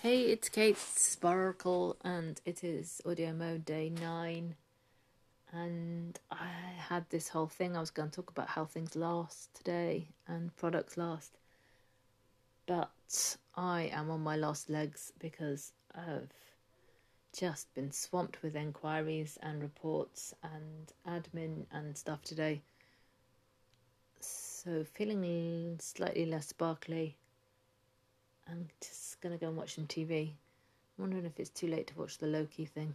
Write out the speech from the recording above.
Hey, it's Kate Sparkle, and it is audio mode day nine. And I had this whole thing. I was going to talk about how things last today and products last, but I am on my last legs because I've just been swamped with inquiries and reports and admin and stuff today. So, feeling slightly less sparkly I'm just gonna go and watch some TV. I'm wondering if it's too late to watch the Loki thing.